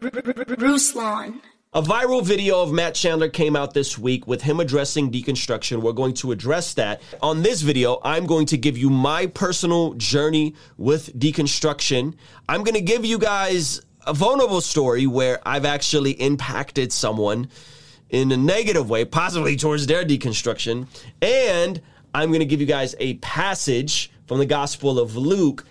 Ruslan. A viral video of Matt Chandler came out this week with him addressing deconstruction. We're going to address that. On this video, I'm going to give you my personal journey with deconstruction. I'm going to give you guys a vulnerable story where I've actually impacted someone in a negative way, possibly towards their deconstruction. And I'm going to give you guys a passage from the Gospel of Luke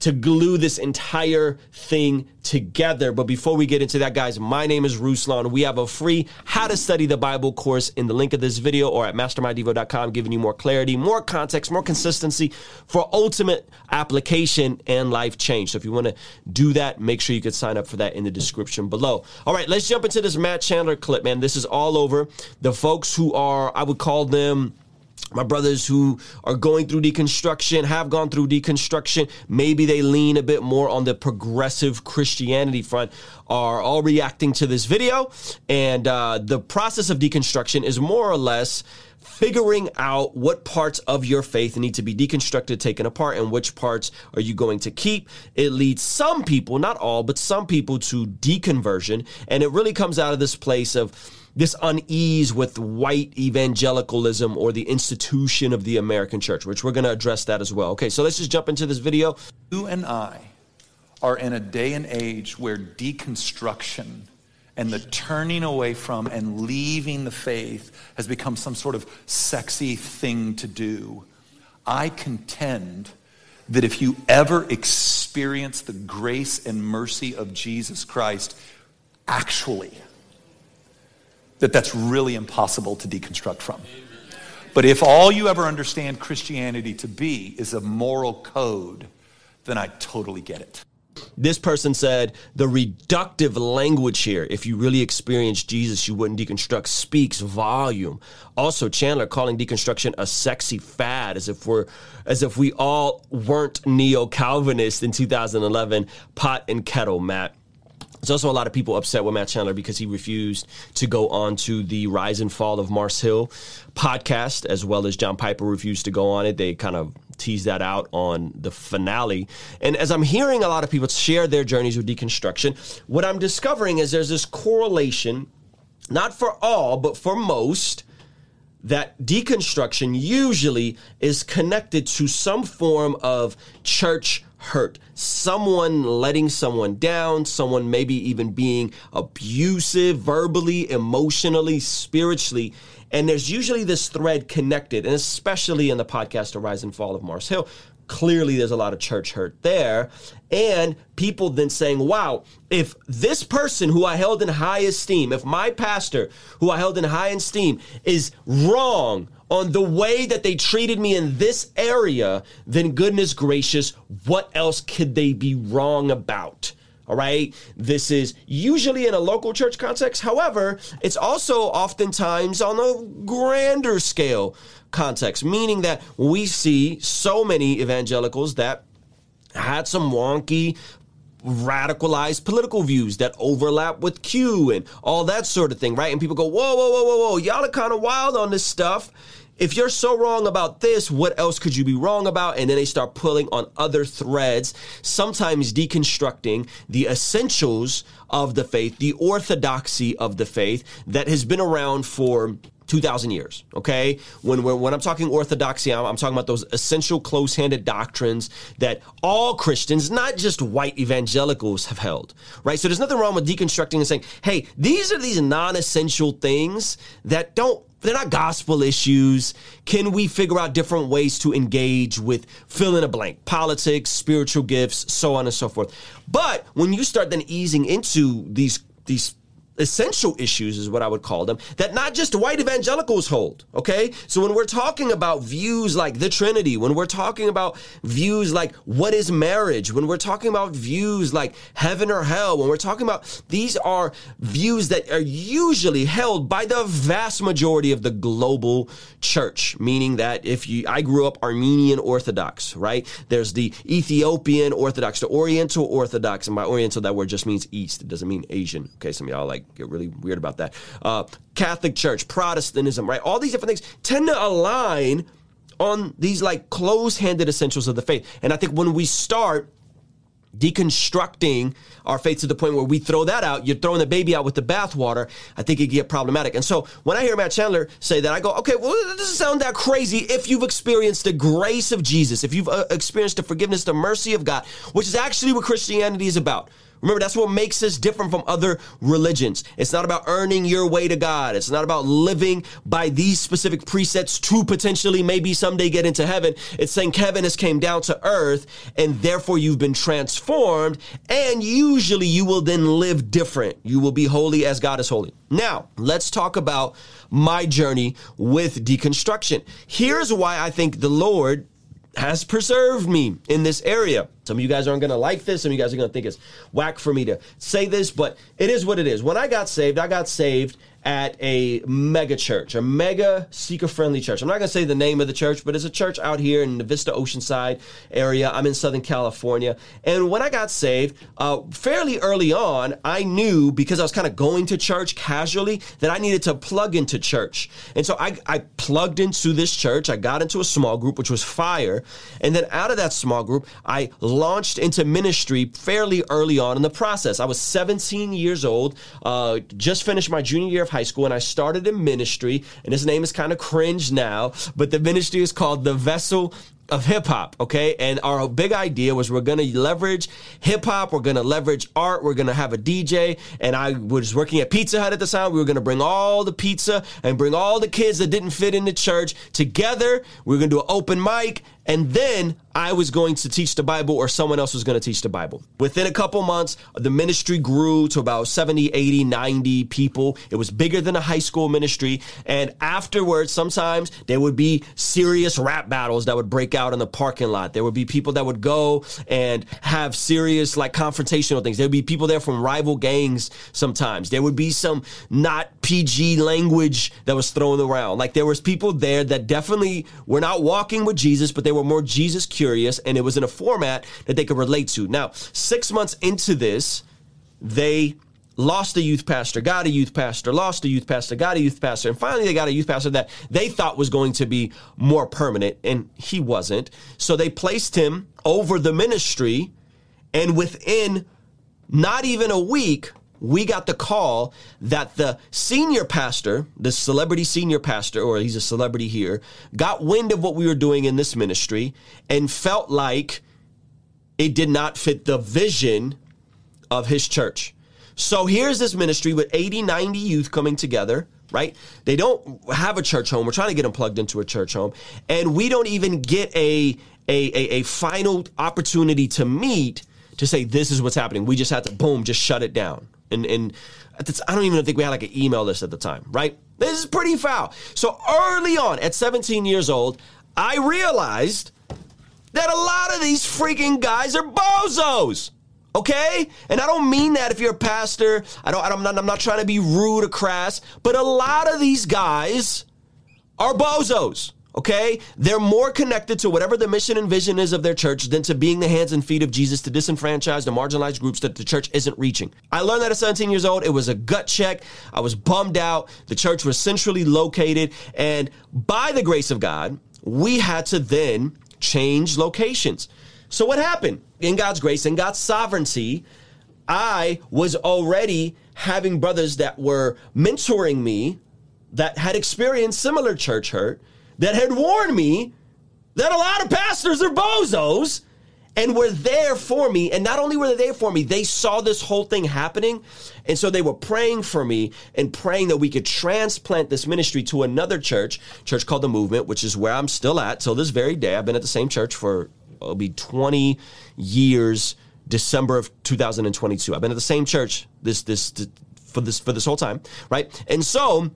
to glue this entire thing together. But before we get into that, guys, my name is Ruslan. We have a free How to Study the Bible course in the link of this video or at masterminddevo.com, giving you more clarity, more context, more consistency for ultimate application and life change. So if you want to do that, make sure you can sign up for that in the description below. All right, let's jump into this Matt Chandler clip, man. This is all over the folks who are, I would call them, my brothers who are going through deconstruction have gone through deconstruction maybe they lean a bit more on the progressive christianity front are all reacting to this video and uh, the process of deconstruction is more or less figuring out what parts of your faith need to be deconstructed, taken apart, and which parts are you going to keep. It leads some people, not all, but some people to deconversion. And it really comes out of this place of this unease with white evangelicalism or the institution of the American church, which we're going to address that as well. Okay, so let's just jump into this video. You and I are in a day and age where deconstruction and the turning away from and leaving the faith has become some sort of sexy thing to do. I contend that if you ever experience the grace and mercy of Jesus Christ, actually, that that's really impossible to deconstruct from. But if all you ever understand Christianity to be is a moral code, then I totally get it. This person said the reductive language here, if you really experience Jesus, you wouldn't deconstruct, speaks volume. Also, Chandler calling deconstruction a sexy fad, as if we're as if we all weren't neo-Calvinists in 2011. Pot and kettle, Matt. There's also a lot of people upset with Matt Chandler because he refused to go on to the Rise and Fall of Mars Hill podcast, as well as John Piper refused to go on it. They kind of teased that out on the finale. And as I'm hearing a lot of people share their journeys with deconstruction, what I'm discovering is there's this correlation, not for all, but for most, that deconstruction usually is connected to some form of church hurt, someone letting someone down, someone maybe even being abusive verbally, emotionally, spiritually. And there's usually this thread connected, and especially in the podcast The Rise and Fall of Mars Hill. Clearly, there's a lot of church hurt there. And people then saying, wow, if this person who I held in high esteem, if my pastor who I held in high esteem is wrong on the way that they treated me in this area, then goodness gracious, what else could they be wrong about? All right. This is usually in a local church context. However, it's also oftentimes on a grander scale context, meaning that we see so many evangelicals that had some wonky radicalized political views that overlap with Q and all that sort of thing, right? And people go, whoa, whoa, whoa, whoa, whoa, y'all are kind of wild on this stuff. If you're so wrong about this, what else could you be wrong about? And then they start pulling on other threads, sometimes deconstructing the essentials of the faith, the orthodoxy of the faith that has been around for 2,000 years, okay? When, when, I'm talking orthodoxy, I'm, I'm talking about those essential close handed doctrines that all Christians, not just white evangelicals, have held, right? So there's nothing wrong with deconstructing and saying, hey, these are these non essential things that don't they're not gospel issues. Can we figure out different ways to engage with fill in a blank, politics, spiritual gifts, so on and so forth? But when you start then easing into these these essential issues is what I would call them that not just white evangelicals hold. Okay. So when we're talking about views like the Trinity, when we're talking about views like what is marriage, when we're talking about views like heaven or hell, when we're talking about these are views that are usually held by the vast majority of the global church, meaning that if you, I grew up Armenian Orthodox, right? There's the Ethiopian Orthodox, the Oriental Orthodox, and by Oriental, that word just means East. It doesn't mean Asian. Okay. Some of y'all like, get really weird about that. Uh, Catholic Church, Protestantism, right? All these different things tend to align on these like close handed essentials of the faith. And I think when we start deconstructing our faith to the point where we throw that out, you're throwing the baby out with the bathwater, I think it get problematic. And so when I hear Matt Chandler say that, I go, okay, well, it doesn't sound that crazy if you've experienced the grace of Jesus, if you've uh, experienced the forgiveness, the mercy of God, which is actually what Christianity is about. Remember, that's what makes us different from other religions. It's not about earning your way to God. It's not about living by these specific precepts to potentially maybe someday get into heaven. It's saying heaven has came down to earth and therefore you've been transformed and usually you will then live different. You will be holy as God is holy. Now, let's talk about my journey with deconstruction. Here's why I think the Lord has preserved me in this area. Some of you guys aren't going to like this. Some of you guys are going to think it's whack for me to say this, but it is what it is. When I got saved, I got saved at a mega church, a mega seeker friendly church. I'm not going to say the name of the church, but it's a church out here in the Vista Oceanside area. I'm in Southern California. And when I got saved, uh, fairly early on, I knew because I was kind of going to church casually that I needed to plug into church. And so I, I plugged into this church. I got into a small group, which was fire. And then out of that small group, I launched into ministry fairly early on in the process. I was 17 years old, uh, just finished my junior year of high school and I started in ministry, and his name is kind of cringe now, but the ministry is called the Vessel of hip hop, okay? And our big idea was we're gonna leverage hip hop, we're gonna leverage art, we're gonna have a DJ. And I was working at Pizza Hut at the time. We were gonna bring all the pizza and bring all the kids that didn't fit in the church together. We were gonna do an open mic and then I was going to teach the Bible or someone else was going to teach the Bible. Within a couple months, the ministry grew to about 70, 80, 90 people. It was bigger than a high school ministry. And afterwards, sometimes there would be serious rap battles that would break out in the parking lot. There would be people that would go and have serious, like, confrontational things. There would be people there from rival gangs sometimes. There would be some not PG language that was thrown around. Like, there was people there that definitely were not walking with Jesus, but they were were more Jesus curious and it was in a format that they could relate to. Now, six months into this, they lost a youth pastor, got a youth pastor, lost a youth pastor, got a youth pastor, and finally they got a youth pastor that they thought was going to be more permanent, and he wasn't. So they placed him over the ministry, and within not even a week, we got the call that the senior pastor, the celebrity senior pastor, or he's a celebrity here, got wind of what we were doing in this ministry and felt like it did not fit the vision of his church. So here's this ministry with 80, 90 youth coming together, right? They don't have a church home. We're trying to get them plugged into a church home. And we don't even get a, a, a, a final opportunity to meet to say, this is what's happening. We just had to, boom, just shut it down and and I don't even think we had like an email list at the time, right? This is pretty foul. So early on, at 17 years old, I realized that a lot of these freaking guys are bozos. Okay? And I don't mean that if you're a pastor. I don't, I'm not, I'm not trying to be rude or crass, but a lot of these guys are bozos. Okay? They're more connected to whatever the mission and vision is of their church than to being the hands and feet of Jesus to disenfranchise the marginalized groups that the church isn't reaching. I learned that at 17 years old. It was a gut check. I was bummed out. The church was centrally located. And by the grace of God, we had to then change locations. So what happened? In God's grace, in God's sovereignty, I was already having brothers that were mentoring me that had experienced similar church hurt that had warned me that a lot of pastors are bozos and were there for me. And not only were they there for me, they saw this whole thing happening. And so they were praying for me and praying that we could transplant this ministry to another church, church called The Movement, which is where I'm still at till this very day. I've been at the same church for, it'll be 20 years, December of 2022. I've been at the same church this, this for this, for this whole time, right? And so,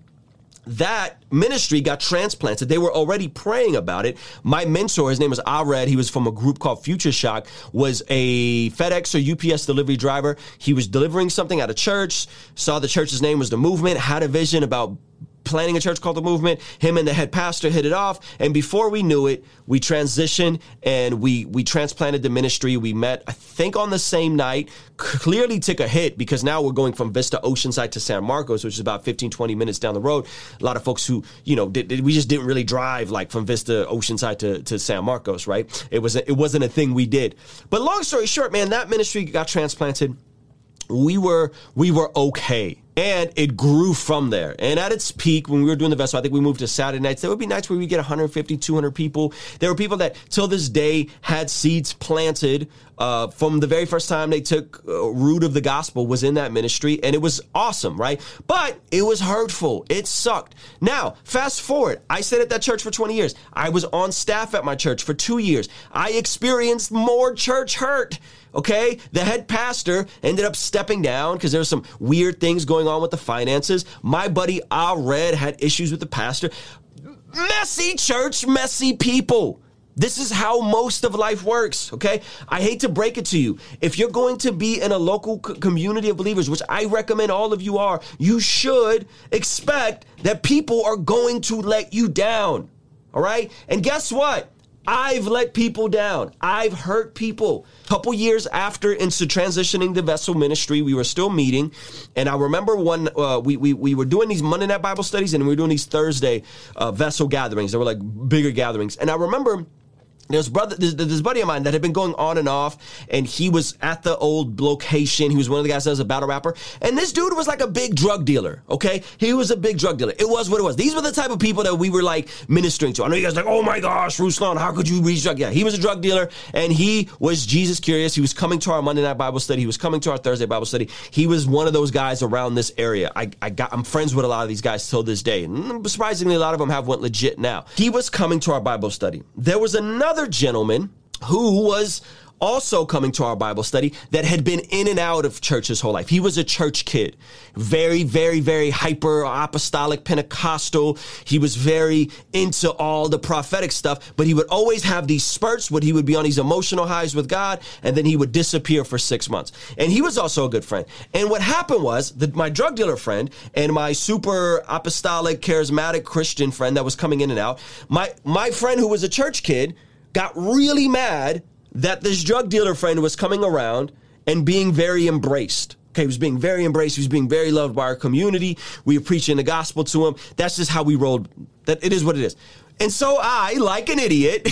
that ministry got transplanted. They were already praying about it. My mentor, his name was Ared. He was from a group called Future Shock, was a FedEx or UPS delivery driver. He was delivering something at a church, saw the church's name was the movement, had a vision about planning a church called the Movement. Him and the head pastor hit it off, and before we knew it, we transitioned and we we transplanted the ministry. We met, I think, on the same night. Clearly took a hit because now we're going from Vista Oceanside to San Marcos, which is about 15, 20 minutes down the road. A lot of folks who, you know, did, we just didn't really drive like from Vista Oceanside to, to San Marcos, right? It was it wasn't a thing we did. But long story short, man, that ministry got transplanted. We were we were okay and it grew from there. And at its peak, when we were doing the vessel, I think we moved to Saturday nights. There would be nights where we get 150, 200 people. There were people that, till this day, had seeds planted uh, from the very first time they took uh, root of the gospel was in that ministry, and it was awesome, right? But it was hurtful. It sucked. Now, fast forward. I stayed at that church for 20 years. I was on staff at my church for two years. I experienced more church hurt. Okay, the head pastor ended up stepping down because there were some weird things going on with the finances. My buddy Ah Red had issues with the pastor. Messy church, messy people. This is how most of life works, okay? I hate to break it to you. If you're going to be in a local community of believers, which I recommend all of you are, you should expect that people are going to let you down, all right? And guess what? I've let people down. I've hurt people. A couple years after into transitioning the vessel ministry, we were still meeting, and I remember one uh, we, we we were doing these Monday night Bible studies, and we were doing these Thursday uh, vessel gatherings. They were like bigger gatherings, and I remember there's brother, this buddy of mine that had been going on and off, and he was at the old location. He was one of the guys that was a battle rapper, and this dude was like a big drug dealer. Okay, he was a big drug dealer. It was what it was. These were the type of people that we were like ministering to. I know you guys like, oh my gosh, Ruslan, how could you reach drug? Yeah, he was a drug dealer, and he was Jesus curious. He was coming to our Monday night Bible study. He was coming to our Thursday Bible study. He was one of those guys around this area. I, I got, I'm friends with a lot of these guys till this day, and surprisingly, a lot of them have went legit now. He was coming to our Bible study. There was another gentleman who was also coming to our Bible study that had been in and out of church his whole life. He was a church kid, very, very, very hyper apostolic Pentecostal. He was very into all the prophetic stuff, but he would always have these spurts where he would be on these emotional highs with God and then he would disappear for six months. And he was also a good friend. And what happened was that my drug dealer friend and my super apostolic, charismatic Christian friend that was coming in and out, my, my friend who was a church kid, got really mad that this drug dealer friend was coming around and being very embraced. Okay, he was being very embraced. He was being very loved by our community. We were preaching the gospel to him. That's just how we rolled. That it is what it is. And so I, like an idiot,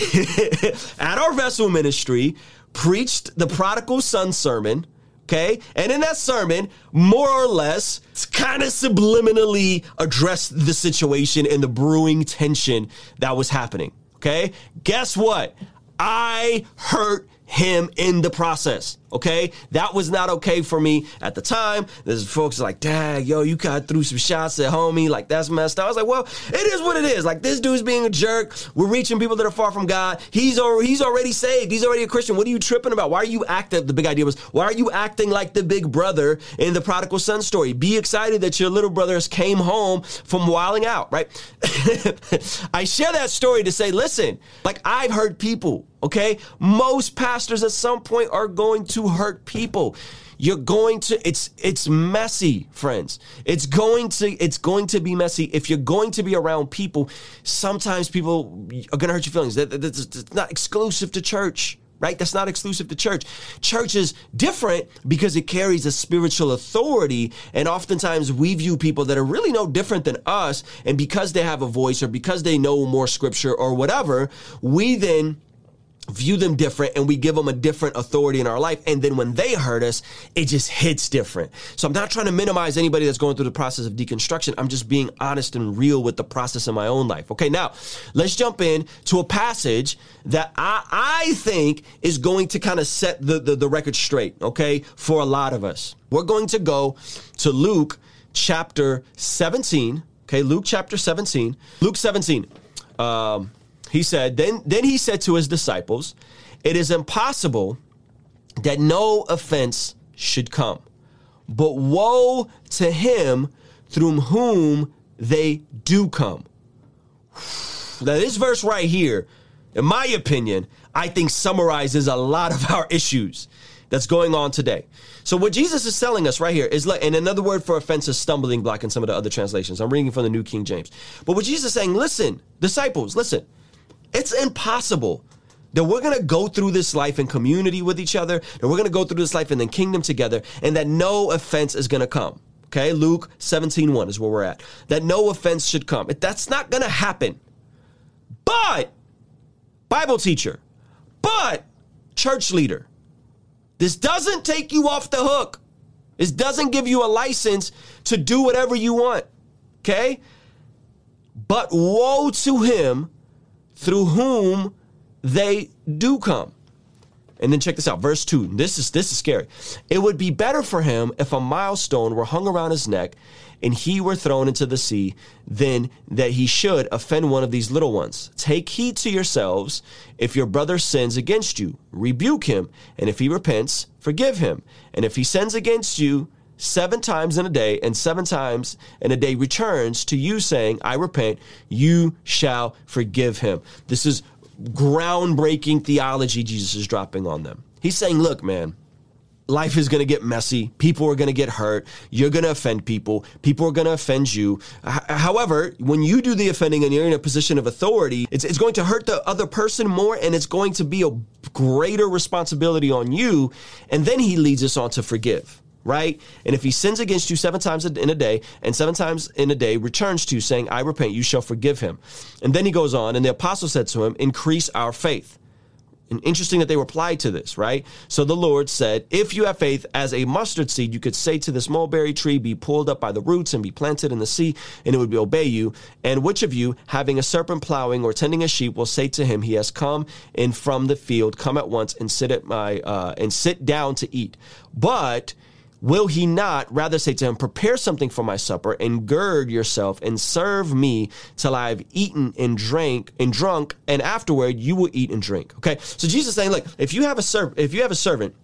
at our vessel ministry, preached the prodigal son sermon. Okay, and in that sermon, more or less, kind of subliminally addressed the situation and the brewing tension that was happening. Okay? Guess what? I hurt him in the process. Okay, that was not okay for me at the time. There's folks like, "Dang, yo, you got threw some shots at homie, like that's messed up." I was like, "Well, it is what it is. Like this dude's being a jerk. We're reaching people that are far from God. He's already he's already saved. He's already a Christian. What are you tripping about? Why are you acting?" The big idea was, "Why are you acting like the big brother in the prodigal son story? Be excited that your little brothers came home from wilding out." Right? I share that story to say, listen, like I've heard people. Okay, most pastors at some point are going to to hurt people. You're going to it's it's messy, friends. It's going to it's going to be messy if you're going to be around people. Sometimes people are going to hurt your feelings. That's not exclusive to church right? That's not exclusive to church. Church is different because it carries a spiritual authority. And oftentimes we view people that are really no different than us. And because they have a voice or because they know more scripture or whatever, we then view them different and we give them a different authority in our life. And then when they hurt us, it just hits different. So I'm not trying to minimize anybody that's going through the process of deconstruction. I'm just being honest and real with the process in my own life. Okay, now let's jump in to a passage that I, I think is going to kind of set the, the, the record straight, okay, for a lot of us. We're going to go to Luke chapter 17. Okay, Luke chapter 17. Luke 17. Um, he said, then, then he said to his disciples, It is impossible that no offense should come, but woe to him through whom they do come. Now, this verse right here, in my opinion, I think summarizes a lot of our issues. that's going on today. So what Jesus is telling us right here is like, and another word for offense is stumbling block in some of the other translations. I'm reading from the New King James. But what Jesus is saying, listen, disciples, listen, it's impossible that we're going to go through this life in community with each other, and we're going to go through this life in the kingdom together, and that no offense is going to come. Okay, Luke 17 1 is where we're at. That no offense should come. That's not going to happen. But, Bible teacher, but, church leader, this doesn't take you off the hook. This doesn't give you a license to do whatever you want. Okay? But woe to him through whom they do come. And then check this out, verse 2. This is this is scary. It would be better for him if a millstone were hung around his neck and he were thrown into the sea than that he should offend one of these little ones. Take heed to yourselves. If your brother sins against you, rebuke him, and if he repents, forgive him. And if he sins against you, seven times in a day and seven times in a day returns to you saying, I repent, you shall forgive him. This is groundbreaking theology Jesus is dropping on them. He's saying, look, man, life is going to get messy. People are going to get hurt. You're going to offend people. People are going to offend you. H- however, when you do the offending and you're in a position of authority, it's, it's going to hurt the other person more and it's going to be a greater responsibility on you. And then he leads us on to forgive right? And if he sins against you seven times in a day and seven times in a day returns to you saying, I repent, you shall forgive him. And then he goes on, and the apostle said to him, Increase our faith. And interesting that they replied to this, right? So the Lord said, If you have faith as a mustard seed, you could say to this mulberry tree, Be pulled up by the roots and be planted in the sea, and it would obey you. And which of you, having a serpent plowing or tending a sheep, will say to him, He has come in from the field, come at once and sit at my uh, and sit down to eat. But Will he not rather say to him, Prepare something for my supper and gird yourself and serve me till I have eaten and drank and drunk, and afterward you will eat and drink. Okay. So Jesus saying, look, if you have a serv- if you have a servant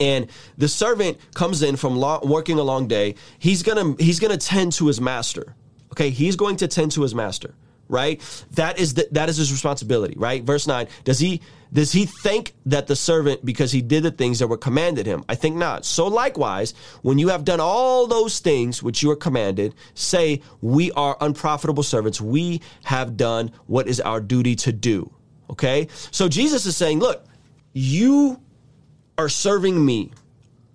and the servant comes in from long, working a long day, he's gonna he's gonna tend to his master. Okay, he's going to tend to his master right? That is the, that is his responsibility, right? Verse 9, does he does he think that the servant because he did the things that were commanded him? I think not. So likewise, when you have done all those things which you are commanded, say, we are unprofitable servants. We have done what is our duty to do. Okay? So Jesus is saying, look, you are serving me.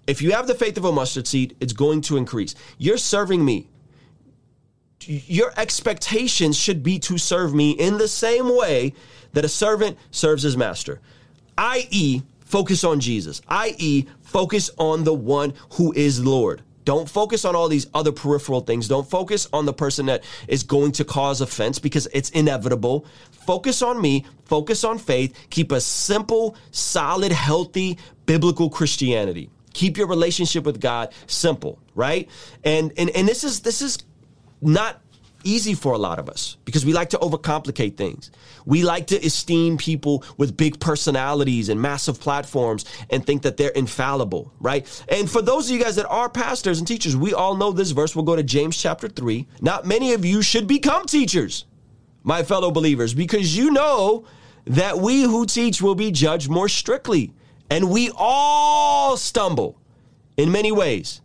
If you have the faith of a mustard seed, it's going to increase. You're serving me your expectations should be to serve me in the same way that a servant serves his master, i.e., focus on Jesus, i.e., focus on the one who is Lord. Don't focus on all these other peripheral things. Don't focus on the person that is going to cause offense because it's inevitable. Focus on me, focus on faith, keep a simple, solid, healthy, biblical Christianity. Keep your relationship with God simple, right? And and and this is this is not easy for a lot of us because we like to overcomplicate things. We like to esteem people with big personalities and massive platforms and think that they're infallible, right? And for those of you guys that are pastors and teachers, we all know this verse. We'll go to James chapter 3. Not many of you should become teachers, my fellow believers, because you know that we who teach will be judged more strictly. And we all stumble in many ways.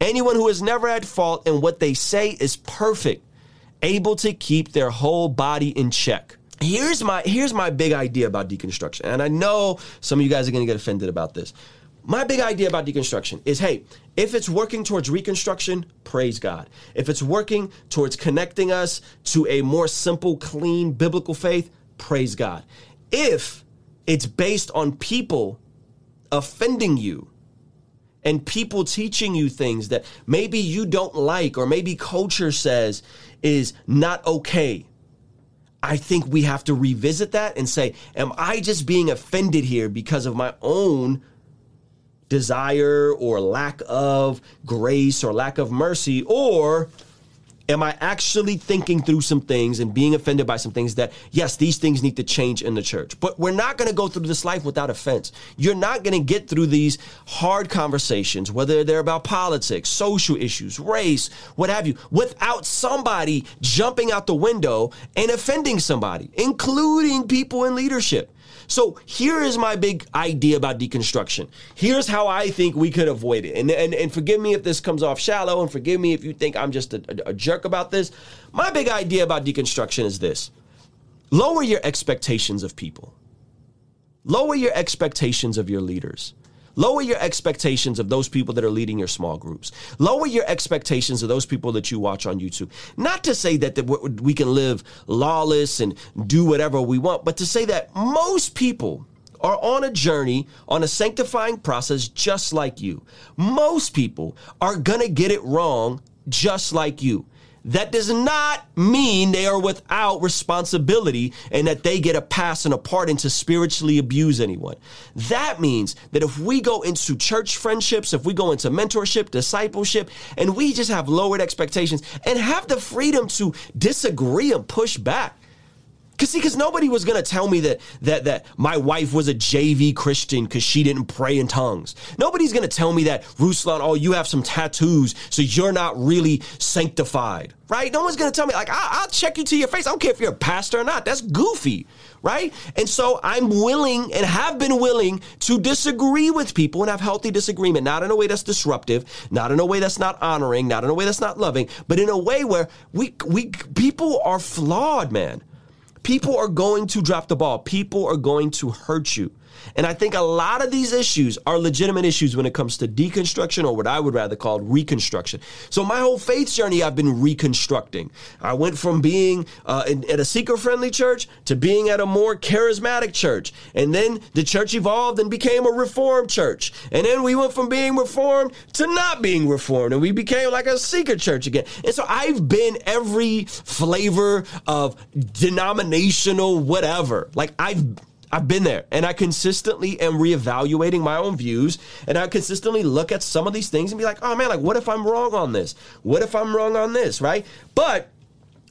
Anyone who has never had fault in what they say is perfect, able to keep their whole body in check. Here's my here's my big idea about deconstruction. And I know some of you guys are going to get offended about this. My big idea about deconstruction is hey, if it's working towards reconstruction, praise God. If it's working towards connecting us to a more simple, clean biblical faith, praise God. If it's based on people offending you, and people teaching you things that maybe you don't like or maybe culture says is not okay. I think we have to revisit that and say, am I just being offended here because of my own desire or lack of grace or lack of mercy? Or Am I actually thinking through some things and being offended by some things that, yes, these things need to change in the church? But we're not going to go through this life without offense. You're not going to get through these hard conversations, whether they're about politics, social issues, race, what have you, without somebody jumping out the window and offending somebody, including people in leadership. So here is my big idea about deconstruction. Here's how I think we could avoid it. And, and, and forgive me if this comes off shallow, and forgive me if you think I'm just a, a, a jerk about this. My big idea about deconstruction is this lower your expectations of people, lower your expectations of your leaders. Lower your expectations of those people that are leading your small groups. Lower your expectations of those people that you watch on YouTube. Not to say that we can live lawless and do whatever we want, but to say that most people are on a journey, on a sanctifying process just like you. Most people are going to get it wrong just like you. That does not mean they are without responsibility and that they get a pass and a pardon to spiritually abuse anyone. That means that if we go into church friendships, if we go into mentorship, discipleship, and we just have lowered expectations and have the freedom to disagree and push back, Cause see, cause nobody was gonna tell me that that that my wife was a JV Christian because she didn't pray in tongues. Nobody's gonna tell me that Ruslan, oh, you have some tattoos, so you're not really sanctified, right? No one's gonna tell me like I, will check you to your face. I don't care if you're a pastor or not. That's goofy, right? And so I'm willing and have been willing to disagree with people and have healthy disagreement, not in a way that's disruptive, not in a way that's not honoring, not in a way that's not loving, but in a way where we we people are flawed, man. People are going to drop the ball. People are going to hurt you. And I think a lot of these issues are legitimate issues when it comes to deconstruction or what I would rather call reconstruction. So my whole faith journey, I've been reconstructing. I went from being uh, in, at a seeker-friendly church to being at a more charismatic church. And then the church evolved and became a reformed church. And then we went from being reformed to not being reformed. And we became like a seeker church again. And so I've been every flavor of denominational whatever. Like I've I've been there and I consistently am reevaluating my own views and I consistently look at some of these things and be like, oh man, like what if I'm wrong on this? What if I'm wrong on this, right? But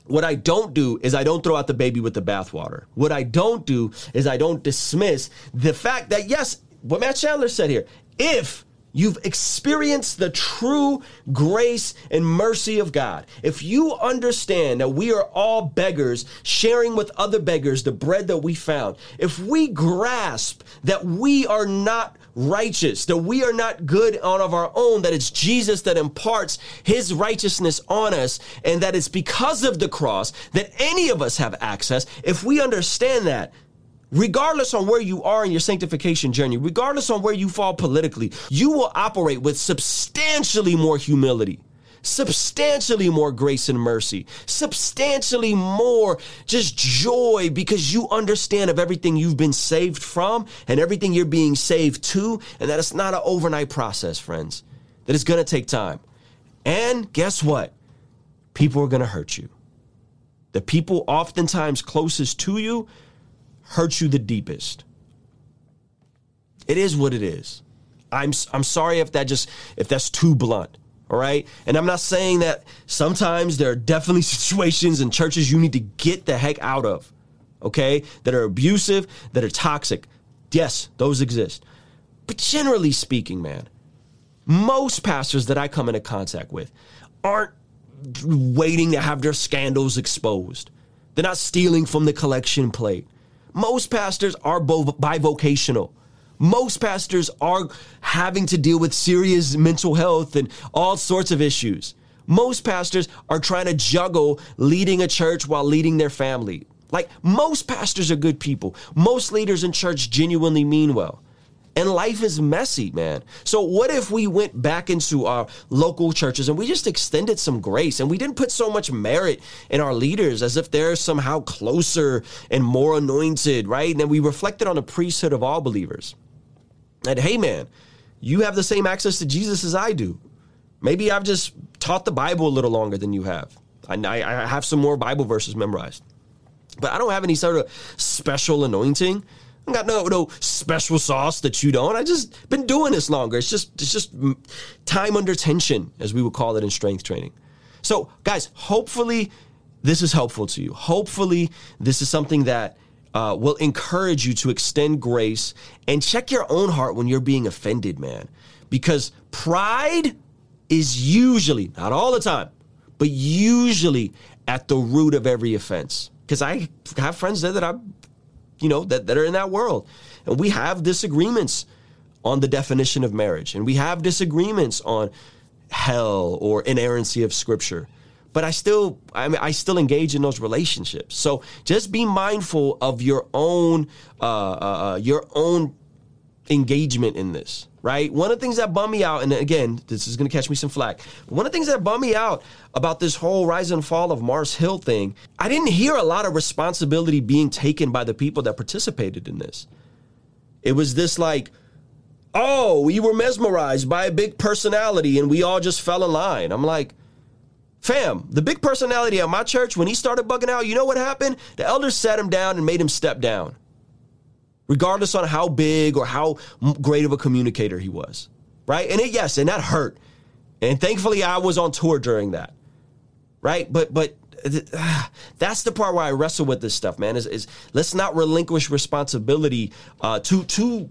what I don't do is I don't throw out the baby with the bathwater. What I don't do is I don't dismiss the fact that, yes, what Matt Chandler said here, if You've experienced the true grace and mercy of God. If you understand that we are all beggars sharing with other beggars the bread that we found, if we grasp that we are not righteous, that we are not good on of our own, that it's Jesus that imparts his righteousness on us, and that it's because of the cross that any of us have access, if we understand that, regardless on where you are in your sanctification journey, regardless on where you fall politically, you will operate with substantially more humility, substantially more grace and mercy, substantially more just joy because you understand of everything you've been saved from and everything you're being saved to, and that it's not an overnight process, friends, that it's gonna take time. And guess what? People are gonna hurt you. The people oftentimes closest to you hurt you the deepest. It is what it is. I'm I'm sorry if that just if that's too blunt. All right? And I'm not saying that sometimes there are definitely situations in churches you need to get the heck out of. Okay? That are abusive, that are toxic. Yes, those exist. But generally speaking, man, most pastors that I come into contact with aren't waiting to have their scandals exposed. They're not stealing from the collection plate. Most pastors are bivocational. Most pastors are having to deal with serious mental health and all sorts of issues. Most pastors are trying to juggle leading a church while leading their family. Like most pastors are good people. Most leaders in church genuinely mean well. And life is messy, man. So, what if we went back into our local churches and we just extended some grace and we didn't put so much merit in our leaders as if they're somehow closer and more anointed, right? And then we reflected on the priesthood of all believers. And hey, man, you have the same access to Jesus as I do. Maybe I've just taught the Bible a little longer than you have. I, I have some more Bible verses memorized, but I don't have any sort of special anointing. I got no no special sauce that you don't. I just been doing this longer. It's just it's just time under tension, as we would call it in strength training. So, guys, hopefully this is helpful to you. Hopefully this is something that uh, will encourage you to extend grace and check your own heart when you're being offended, man. Because pride is usually, not all the time, but usually at the root of every offense. Because I have friends there that I you know, that, that are in that world. And we have disagreements on the definition of marriage, and we have disagreements on hell or inerrancy of scripture. But I still, I mean, I still engage in those relationships. So just be mindful of your own, uh, uh, uh your own engagement in this right? One of the things that bummed me out, and again, this is going to catch me some flack. One of the things that bummed me out about this whole rise and fall of Mars Hill thing, I didn't hear a lot of responsibility being taken by the people that participated in this. It was this like, oh, we were mesmerized by a big personality and we all just fell in line. I'm like, fam, the big personality at my church, when he started bugging out, you know what happened? The elders sat him down and made him step down regardless on how big or how great of a communicator he was. Right? And it, yes, and that hurt. And thankfully I was on tour during that. Right? But but uh, that's the part where I wrestle with this stuff, man. Is, is let's not relinquish responsibility uh, to to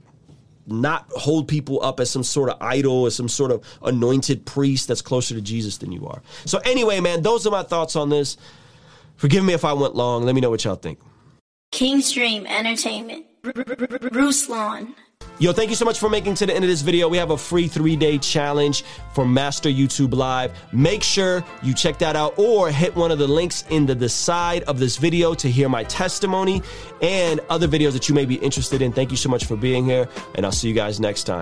not hold people up as some sort of idol, or some sort of anointed priest that's closer to Jesus than you are. So anyway, man, those are my thoughts on this. Forgive me if I went long. Let me know what y'all think. King's Dream Entertainment. Ruslan. Yo, thank you so much for making to the end of this video. We have a free three-day challenge for Master YouTube Live. Make sure you check that out or hit one of the links in the, the side of this video to hear my testimony and other videos that you may be interested in. Thank you so much for being here, and I'll see you guys next time.